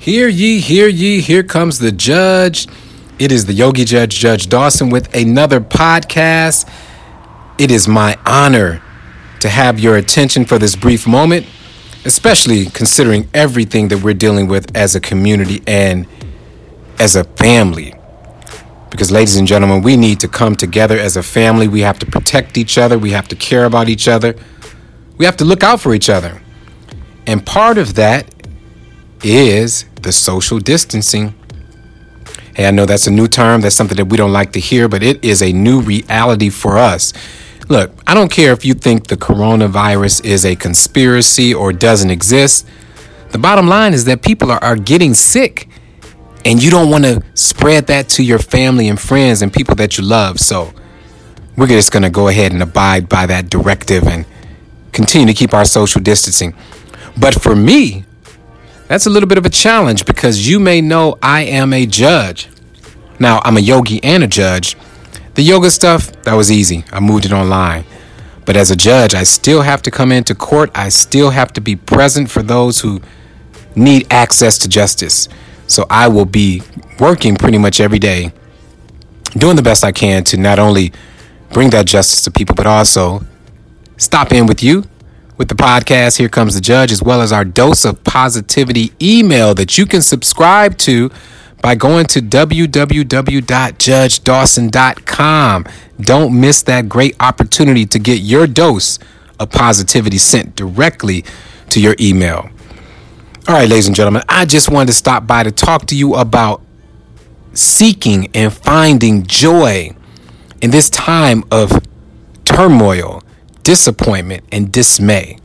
Hear ye, hear ye, here comes the judge. It is the Yogi Judge, Judge Dawson, with another podcast. It is my honor to have your attention for this brief moment, especially considering everything that we're dealing with as a community and as a family. Because, ladies and gentlemen, we need to come together as a family. We have to protect each other, we have to care about each other, we have to look out for each other. And part of that is the social distancing. Hey, I know that's a new term. That's something that we don't like to hear, but it is a new reality for us. Look, I don't care if you think the coronavirus is a conspiracy or doesn't exist. The bottom line is that people are, are getting sick, and you don't want to spread that to your family and friends and people that you love. So, we're just going to go ahead and abide by that directive and continue to keep our social distancing. But for me, that's a little bit of a challenge because you may know I am a judge. Now, I'm a yogi and a judge. The yoga stuff, that was easy. I moved it online. But as a judge, I still have to come into court. I still have to be present for those who need access to justice. So I will be working pretty much every day, doing the best I can to not only bring that justice to people, but also stop in with you with the podcast Here Comes the Judge, as well as our dose of positivity email that you can subscribe to by going to www.judgedawson.com. Don't miss that great opportunity to get your dose of positivity sent directly to your email. All right, ladies and gentlemen, I just wanted to stop by to talk to you about seeking and finding joy in this time of turmoil disappointment, and dismay.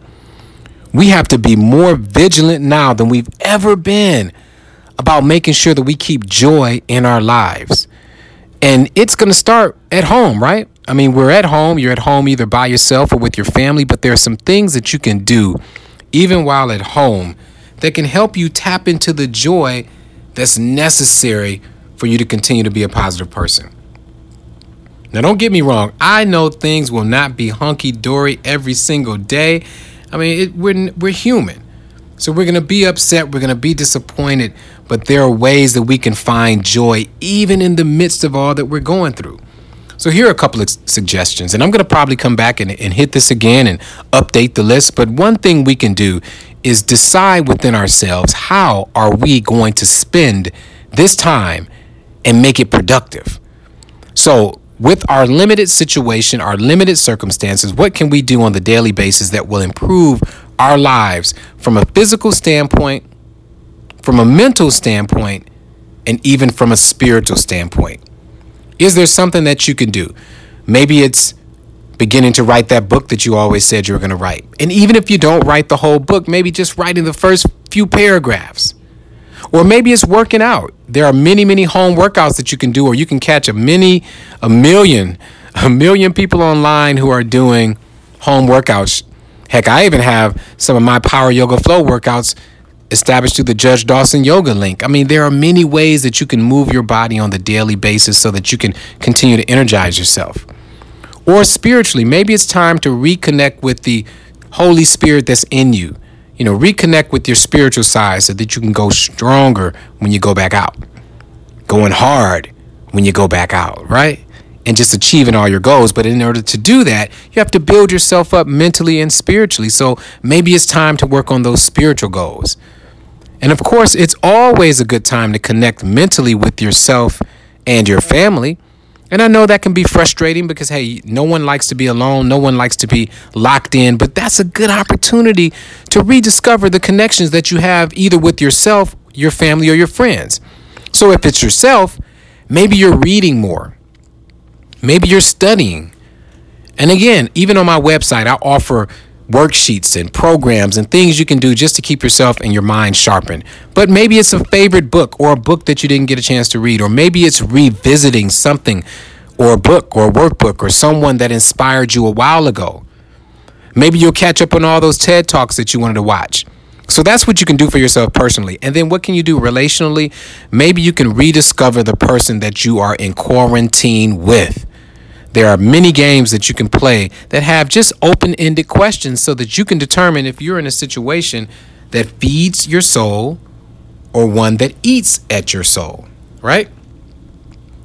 We have to be more vigilant now than we've ever been about making sure that we keep joy in our lives. And it's going to start at home, right? I mean, we're at home. You're at home either by yourself or with your family, but there are some things that you can do even while at home that can help you tap into the joy that's necessary for you to continue to be a positive person. Now, don't get me wrong. I know things will not be hunky dory every single day. I mean, it, we're, we're human. So we're going to be upset. We're going to be disappointed. But there are ways that we can find joy even in the midst of all that we're going through. So here are a couple of suggestions. And I'm going to probably come back and, and hit this again and update the list. But one thing we can do is decide within ourselves how are we going to spend this time and make it productive. So with our limited situation, our limited circumstances, what can we do on the daily basis that will improve our lives from a physical standpoint, from a mental standpoint, and even from a spiritual standpoint? Is there something that you can do? Maybe it's beginning to write that book that you always said you were going to write. And even if you don't write the whole book, maybe just writing the first few paragraphs. Or maybe it's working out. There are many, many home workouts that you can do, or you can catch a many, a million, a million people online who are doing home workouts. Heck, I even have some of my Power Yoga Flow workouts established through the Judge Dawson Yoga link. I mean, there are many ways that you can move your body on the daily basis so that you can continue to energize yourself. Or spiritually, maybe it's time to reconnect with the Holy Spirit that's in you you know, reconnect with your spiritual side so that you can go stronger when you go back out. Going hard when you go back out, right? And just achieving all your goals. But in order to do that, you have to build yourself up mentally and spiritually. So maybe it's time to work on those spiritual goals. And of course, it's always a good time to connect mentally with yourself and your family. And I know that can be frustrating because, hey, no one likes to be alone. No one likes to be locked in. But that's a good opportunity to rediscover the connections that you have either with yourself, your family, or your friends. So if it's yourself, maybe you're reading more. Maybe you're studying. And again, even on my website, I offer worksheets and programs and things you can do just to keep yourself and your mind sharpened. But maybe it's a favorite book or a book that you didn't get a chance to read, or maybe it's revisiting something or a book or a workbook or someone that inspired you a while ago. Maybe you'll catch up on all those TED Talks that you wanted to watch. So that's what you can do for yourself personally. And then what can you do relationally? Maybe you can rediscover the person that you are in quarantine with. There are many games that you can play that have just open ended questions so that you can determine if you're in a situation that feeds your soul or one that eats at your soul, right?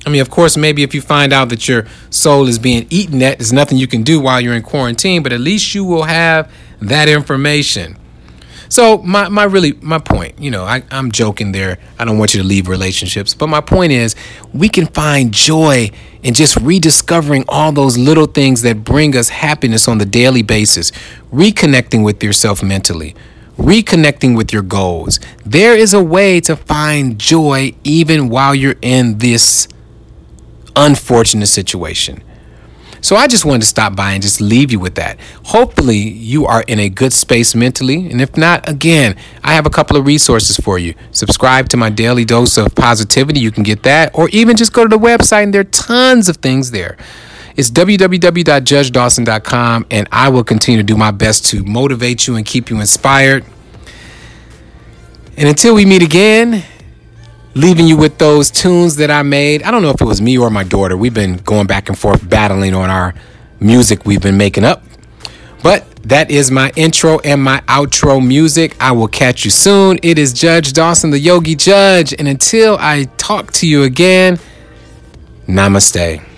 I mean, of course, maybe if you find out that your soul is being eaten at, there's nothing you can do while you're in quarantine, but at least you will have that information. So my, my really my point, you know, I, I'm joking there. I don't want you to leave relationships, but my point is we can find joy in just rediscovering all those little things that bring us happiness on the daily basis, reconnecting with yourself mentally, reconnecting with your goals. There is a way to find joy even while you're in this unfortunate situation. So I just wanted to stop by and just leave you with that. Hopefully, you are in a good space mentally. And if not, again, I have a couple of resources for you. Subscribe to my daily dose of positivity. You can get that. Or even just go to the website, and there are tons of things there. It's www.judgedawson.com, and I will continue to do my best to motivate you and keep you inspired. And until we meet again, leaving you with those tunes that I made. I don't know if it was me or my daughter. We've been going back and forth battling on our music we've been making up. But that is my intro and my outro music. I will catch you soon. It is Judge Dawson, the Yogi Judge. And until I talk to you again, namaste.